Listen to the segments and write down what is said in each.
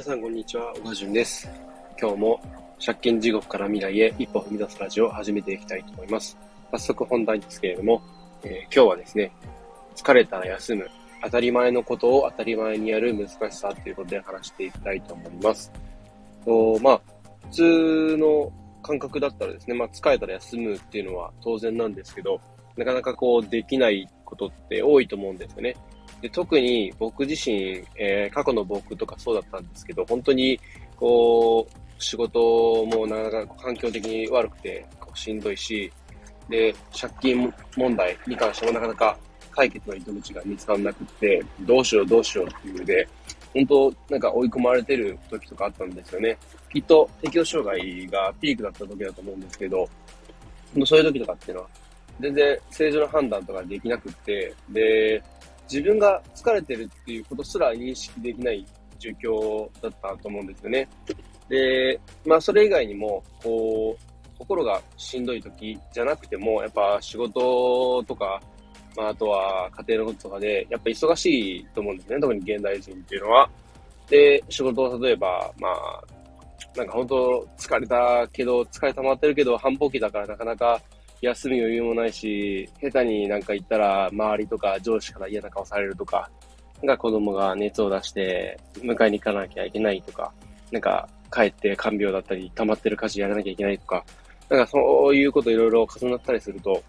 皆さん、こんにちは。小川淳です。今日も借金地獄から未来へ一歩踏み出すラジオを始めていきたいと思います。早速本題ですけれども、えー、今日はですね、疲れたら休む、当たり前のことを当たり前にやる難しさということで話していきたいと思います。とまあ、普通の感覚だったらですね、まあ、疲れたら休むっていうのは当然なんですけど、なかなかこうできないことって多いと思うんですよね。で特に僕自身、えー、過去の僕とかそうだったんですけど、本当にこう、仕事もなかなか環境的に悪くてこうしんどいし、で、借金問題に関してもなかなか解決の糸口が見つからなくって、どうしようどうしようっていうので、本当なんか追い込まれてる時とかあったんですよね。きっと適応障害がピークだった時だと思うんですけど、そういう時とかっていうのは、全然正常な判断とかできなくって、で、自分が疲れてるっていうことすら認識できない状況だったと思うんですよね。で、まあそれ以外にも、こう、心がしんどい時じゃなくても、やっぱ仕事とか、まああとは家庭のこととかで、やっぱ忙しいと思うんですね。特に現代人っていうのは。で、仕事を例えば、まあ、なんか本当疲れたけど、疲れ溜まってるけど、繁忙期だからなかなか休み余裕もないし、下手になんか言ったら周りとか上司から嫌な顔されるとか、なんか子供が熱を出して迎えに行かなきゃいけないとか、なんか帰って看病だったり溜まってる家事やらなきゃいけないとか、なんかそういうこといろいろ重なったりすると、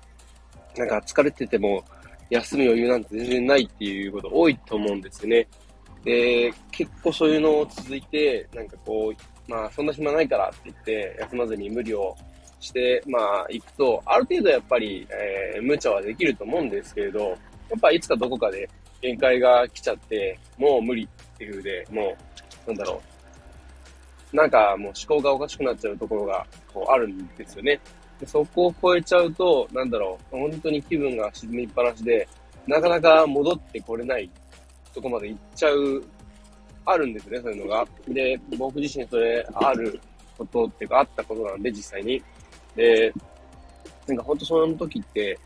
なんか疲れてても休む余裕なんて全然ないっていうこと多いと思うんですよね。で、結構そういうのを続いて、なんかこう、まあそんな暇ないからって言って休まずに無理をして、まあ、行くと、ある程度やっぱり、えー、無茶はできると思うんですけれど、やっぱいつかどこかで限界が来ちゃって、もう無理っていうで、もう、なんだろう。なんかもう思考がおかしくなっちゃうところが、こうあるんですよね。でそこを超えちゃうと、なんだろう、本当に気分が沈みっぱなしで、なかなか戻ってこれないとこまで行っちゃう、あるんですね、そういうのが。で、僕自身それあることっていうか、あったことなんで、実際に。で、なんか本当その時って、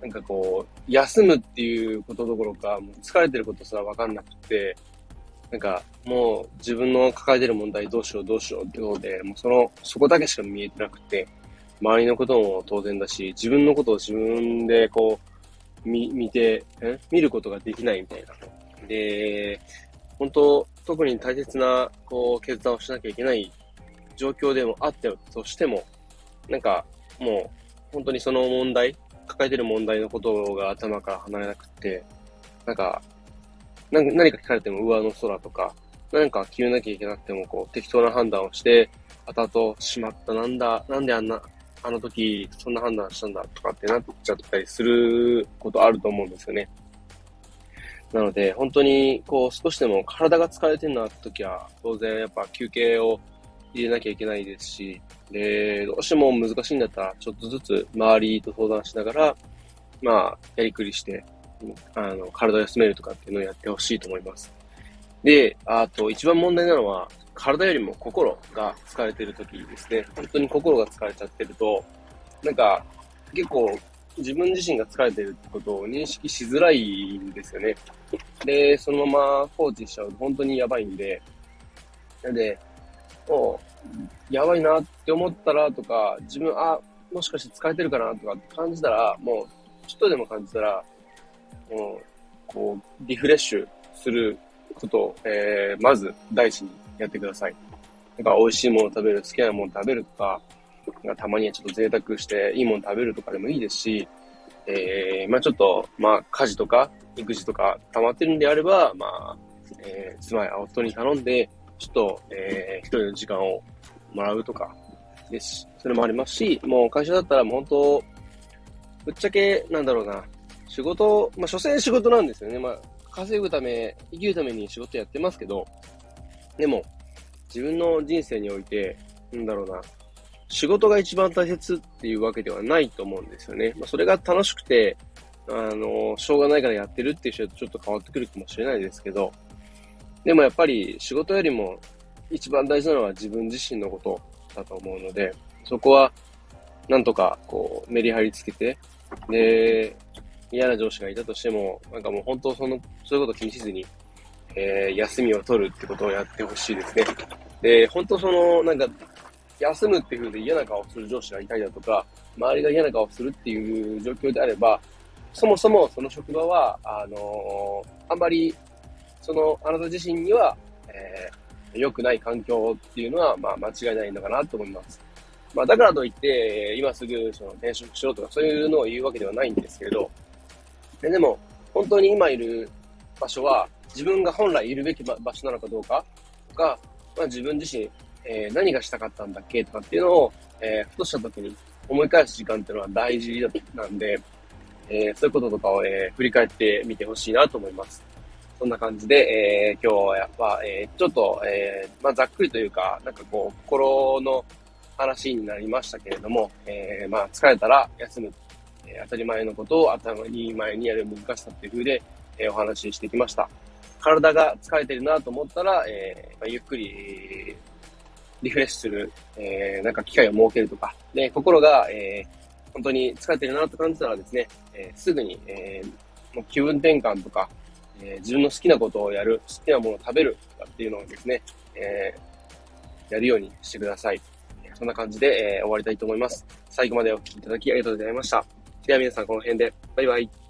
なんかこう、休むっていうことどころか、もう疲れてることすらわかんなくて、なんかもう自分の抱えてる問題どうしようどうしようってことで、もうその、そこだけしか見えてなくて、周りのことも当然だし、自分のことを自分でこう、見、見て、ん見ることができないみたいな。で、本当、特に大切な、こう、決断をしなきゃいけない状況でもあったとしても、なんか、もう、本当にその問題、抱えてる問題のことが頭から離れなくて、なんか、何か聞かれても上の空とか、何か決めなきゃいけなくても、こう、適当な判断をして、後々、しまった、なんだ、なんであんな、あの時、そんな判断したんだとかってなっちゃったりすることあると思うんですよね。なので、本当に、こう、少しでも体が疲れてるなって時は、当然やっぱ休憩を入れなきゃいけないですし、で、どうしても難しいんだったら、ちょっとずつ周りと相談しながら、まあ、やりくりして、あの、体を休めるとかっていうのをやってほしいと思います。で、あと、一番問題なのは、体よりも心が疲れてる時ですね。本当に心が疲れちゃってると、なんか、結構、自分自身が疲れてるってことを認識しづらいんですよね。で、そのまま放置しちゃうと本当にやばいんで、なんで、もう、やばいなって思ったらとか、自分、あ、もしかして疲れてるかなとかって感じたら、もう、ちょっとでも感じたら、もう、こう、リフレッシュすることを、えー、まず第一にやってください。なんか美味しいもの食べる、好きなもの食べるとか、かたまにはちょっと贅沢していいもの食べるとかでもいいですし、えー、まあちょっと、まあ家事とか育児とか溜まってるんであれば、まあ、えー、妻や夫に頼んで、ちょっと、えー、一人の時間をもらうとか。です。それもありますし、もう会社だったらもう本当、ぶっちゃけ、なんだろうな、仕事、まあ、所詮仕事なんですよね。まあ、稼ぐため、生きるために仕事やってますけど、でも、自分の人生において、なんだろうな、仕事が一番大切っていうわけではないと思うんですよね。まあ、それが楽しくて、あの、しょうがないからやってるっていう人とちょっと変わってくるかもしれないですけど、でもやっぱり仕事よりも一番大事なのは自分自身のことだと思うので、そこはなんとかこうメリハリつけて、で、嫌な上司がいたとしても、なんかもう本当その、そういうこと気にしずに、えー、休みを取るってことをやってほしいですね。で、本当その、なんか、休むっていう風で嫌な顔する上司がいたりだとか、周りが嫌な顔するっていう状況であれば、そもそもその職場は、あのー、あんまり、その、あなた自身には、えー、良くない環境っていうのは、まあ、間違いないのかなと思います。まあ、だからといって、今すぐ、その、転職しろとか、そういうのを言うわけではないんですけれど、ででも、本当に今いる場所は、自分が本来いるべき場所なのかどうかとか、まあ、自分自身、えー、何がしたかったんだっけとかっていうのを、えー、ふとした時に思い返す時間っていうのは大事なんで、えー、そういうこととかを、えー、振り返ってみてほしいなと思います。そんな感じで、えー、今日は、えー、ちょっと、えー、まあ、ざっくりというか、なんかこう、心の話になりましたけれども、えー、まあ、疲れたら休む、えー、当たり前のことを頭に前にやる難しさっていう風で、えー、お話ししてきました。体が疲れてるなと思ったら、えーまあ、ゆっくり、リフレッシュする、えー、なんか機会を設けるとか、で、心が、えー、本当に疲れてるなと感じたらですね、えー、すぐに、えー、もう気分転換とか、えー、自分の好きなことをやる、好きなものを食べるとかっていうのをですね、えー、やるようにしてください。そんな感じで、えー、終わりたいと思います。最後までお聴きいただきありがとうございました。では皆さんこの辺で、バイバイ。